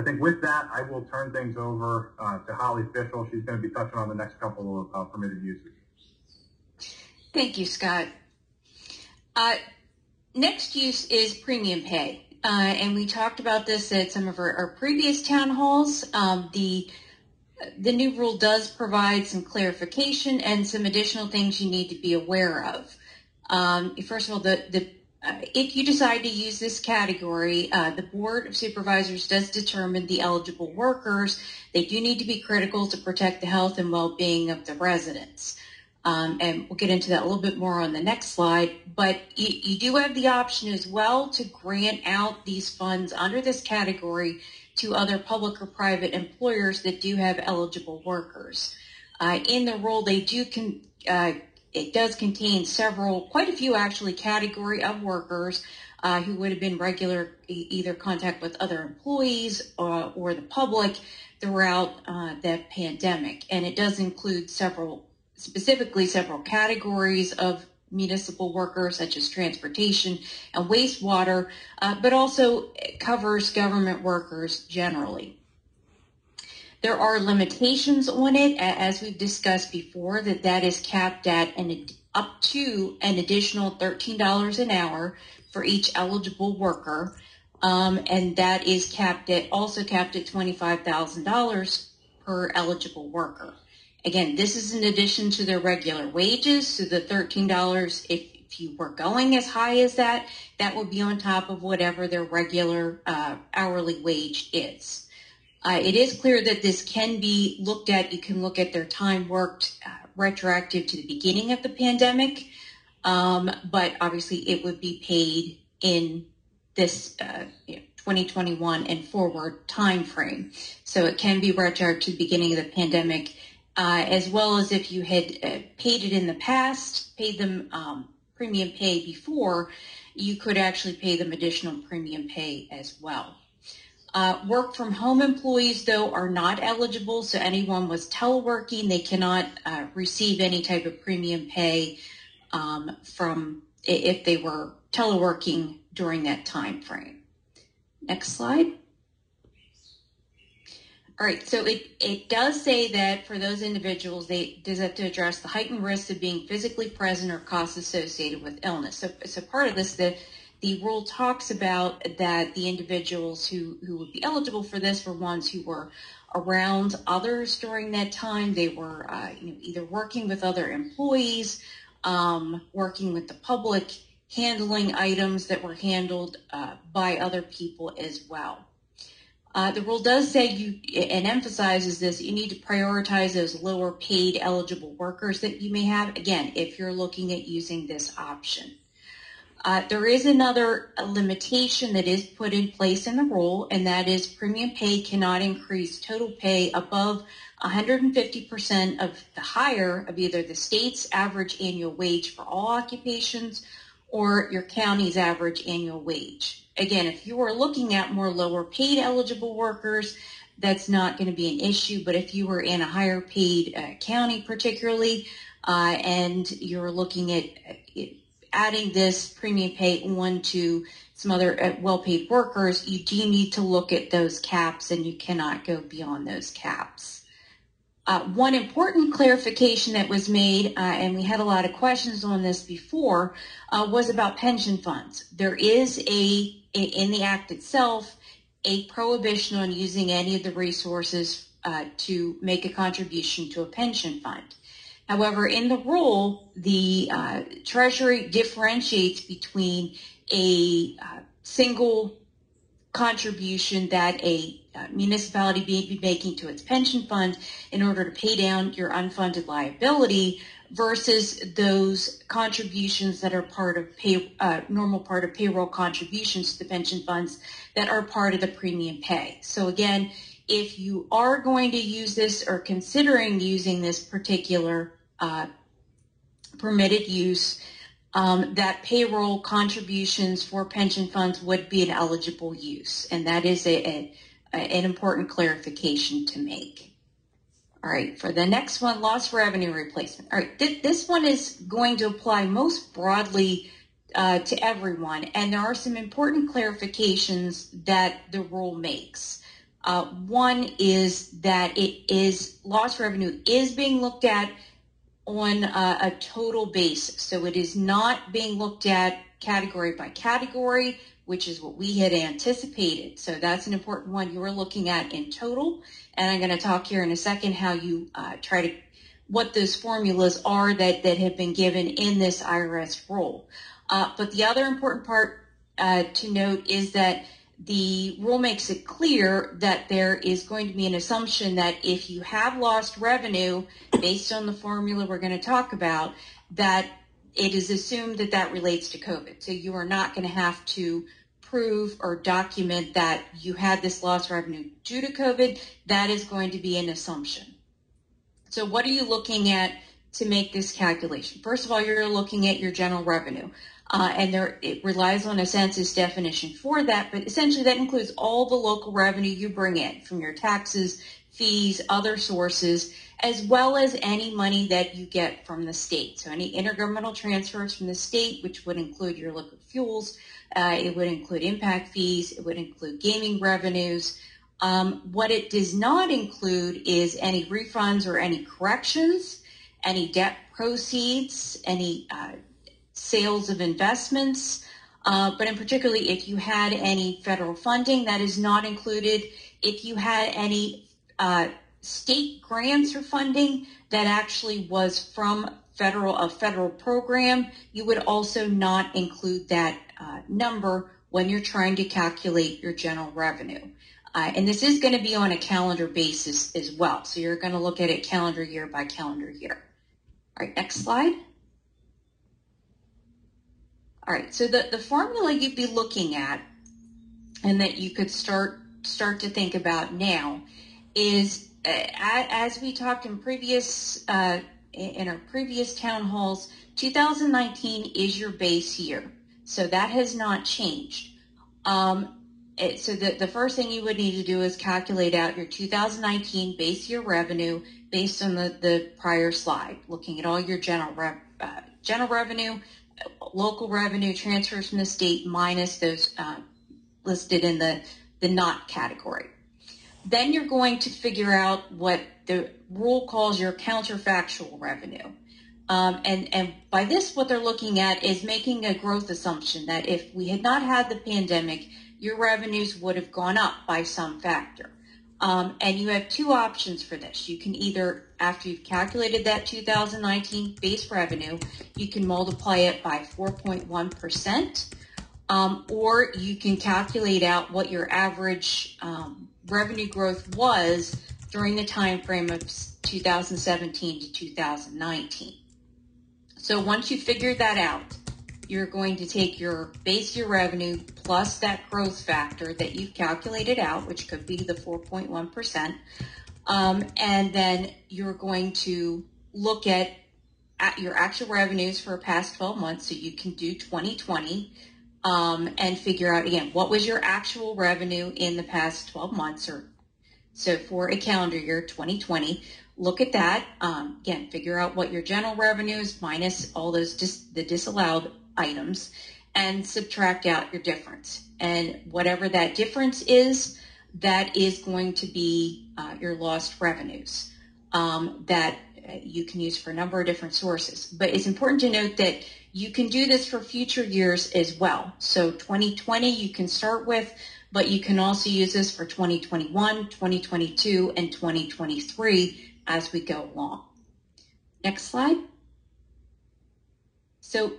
I think with that, I will turn things over uh, to Holly Fishel. She's going to be touching on the next couple of uh, permitted uses. Thank you, Scott. Uh, next use is premium pay. Uh, and we talked about this at some of our, our previous town halls. Um, the the new rule does provide some clarification and some additional things you need to be aware of. Um, first of all, the, the if you decide to use this category, uh, the Board of Supervisors does determine the eligible workers. They do need to be critical to protect the health and well-being of the residents. Um, and we'll get into that a little bit more on the next slide. But you, you do have the option as well to grant out these funds under this category to other public or private employers that do have eligible workers. Uh, in the rule, they do con- uh, it does contain several, quite a few actually, category of workers uh, who would have been regular either contact with other employees or, uh, or the public throughout uh, the pandemic. And it does include several, specifically several categories of municipal workers such as transportation and wastewater, uh, but also covers government workers generally. There are limitations on it, as we've discussed before, that that is capped at an up to an additional $13 an hour for each eligible worker. Um, and that is capped at also capped at $25,000 per eligible worker. Again, this is in addition to their regular wages. So the $13, if, if you were going as high as that, that would be on top of whatever their regular uh, hourly wage is. Uh, it is clear that this can be looked at. You can look at their time worked uh, retroactive to the beginning of the pandemic, um, but obviously it would be paid in this uh, you know, 2021 and forward time frame. So it can be retroactive to the beginning of the pandemic, uh, as well as if you had uh, paid it in the past, paid them um, premium pay before, you could actually pay them additional premium pay as well. Uh, work from home employees, though, are not eligible. So anyone was teleworking, they cannot uh, receive any type of premium pay um, from if they were teleworking during that time frame. Next slide. All right, so it, it does say that for those individuals, they does have to address the heightened risk of being physically present or costs associated with illness. So, so part of this, the the rule talks about that the individuals who, who would be eligible for this were ones who were around others during that time. They were uh, you know, either working with other employees, um, working with the public, handling items that were handled uh, by other people as well. Uh, the rule does say you and emphasizes this you need to prioritize those lower paid eligible workers that you may have again if you're looking at using this option uh, there is another limitation that is put in place in the rule, and that is premium pay cannot increase total pay above 150% of the higher of either the state's average annual wage for all occupations or your county's average annual wage. Again, if you are looking at more lower paid eligible workers, that's not going to be an issue. But if you were in a higher paid uh, county, particularly, uh, and you're looking at adding this premium pay one to some other uh, well-paid workers, you do need to look at those caps and you cannot go beyond those caps. Uh, one important clarification that was made, uh, and we had a lot of questions on this before, uh, was about pension funds. There is a, in the act itself, a prohibition on using any of the resources uh, to make a contribution to a pension fund. However, in the rule, the uh, Treasury differentiates between a uh, single contribution that a uh, municipality may be making to its pension fund in order to pay down your unfunded liability versus those contributions that are part of pay, uh, normal part of payroll contributions to the pension funds that are part of the premium pay. So again, if you are going to use this or considering using this particular uh, permitted use, um, that payroll contributions for pension funds would be an eligible use. And that is a, a, a, an important clarification to make. All right, for the next one, lost revenue replacement. All right, th- this one is going to apply most broadly uh, to everyone, and there are some important clarifications that the rule makes. Uh, one is that it is lost revenue is being looked at on a, a total basis. So it is not being looked at category by category, which is what we had anticipated. So that's an important one you are looking at in total. And I'm going to talk here in a second how you uh, try to what those formulas are that, that have been given in this IRS rule. Uh, but the other important part uh, to note is that the rule makes it clear that there is going to be an assumption that if you have lost revenue based on the formula we're going to talk about, that it is assumed that that relates to COVID. So you are not going to have to prove or document that you had this lost revenue due to COVID. That is going to be an assumption. So what are you looking at to make this calculation? First of all, you're looking at your general revenue. Uh, and there, it relies on a census definition for that, but essentially that includes all the local revenue you bring in from your taxes, fees, other sources, as well as any money that you get from the state. So any intergovernmental transfers from the state, which would include your liquid fuels, uh, it would include impact fees, it would include gaming revenues. Um, what it does not include is any refunds or any corrections, any debt proceeds, any uh, sales of investments, uh, but in particularly if you had any federal funding, that is not included. If you had any uh, state grants or funding that actually was from federal a federal program, you would also not include that uh, number when you're trying to calculate your general revenue. Uh, and this is going to be on a calendar basis as well. So you're going to look at it calendar year by calendar year. All right, next slide. All right, so the, the formula you'd be looking at and that you could start start to think about now is uh, as we talked in previous uh, in our previous town halls, 2019 is your base year, so that has not changed. Um, it, so the, the first thing you would need to do is calculate out your 2019 base year revenue based on the, the prior slide, looking at all your general rev, uh, general revenue, local revenue transfers from the state minus those uh, listed in the, the not category. Then you're going to figure out what the rule calls your counterfactual revenue. Um, and, and by this, what they're looking at is making a growth assumption that if we had not had the pandemic, your revenues would have gone up by some factor. Um, and you have two options for this. You can either, after you've calculated that 2019 base revenue, you can multiply it by 4.1%, um, or you can calculate out what your average um, revenue growth was during the time frame of 2017 to 2019. So once you figure that out, you're going to take your base year revenue plus that growth factor that you've calculated out, which could be the 4.1%, um, and then you're going to look at, at your actual revenues for a past 12 months. So you can do 2020 um, and figure out again what was your actual revenue in the past 12 months or so for a calendar year 2020 look at that um, again figure out what your general revenues minus all those dis- the disallowed items and subtract out your difference. And whatever that difference is, that is going to be uh, your lost revenues um, that uh, you can use for a number of different sources. But it's important to note that you can do this for future years as well. So 2020 you can start with, but you can also use this for 2021, 2022, and 2023 as we go along. Next slide. So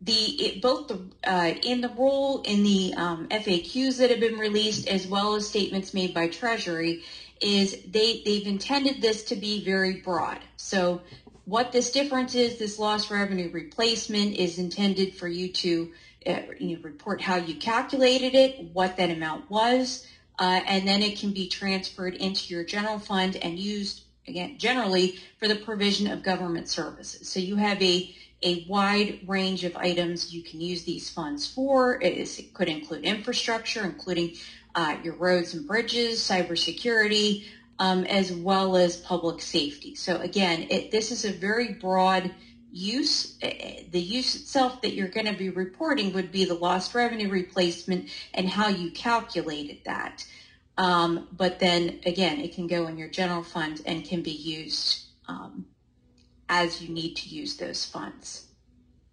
the it, both the uh, in the rule in the um, FAQs that have been released as well as statements made by Treasury is they they've intended this to be very broad. So what this difference is, this lost revenue replacement is intended for you to uh, you know, report how you calculated it, what that amount was, uh, and then it can be transferred into your general fund and used again generally for the provision of government services. So you have a a wide range of items you can use these funds for. It, is, it could include infrastructure, including uh, your roads and bridges, cybersecurity, um, as well as public safety. So again, it, this is a very broad use. The use itself that you're going to be reporting would be the lost revenue replacement and how you calculated that. Um, but then again, it can go in your general fund and can be used um, as you need to use those funds.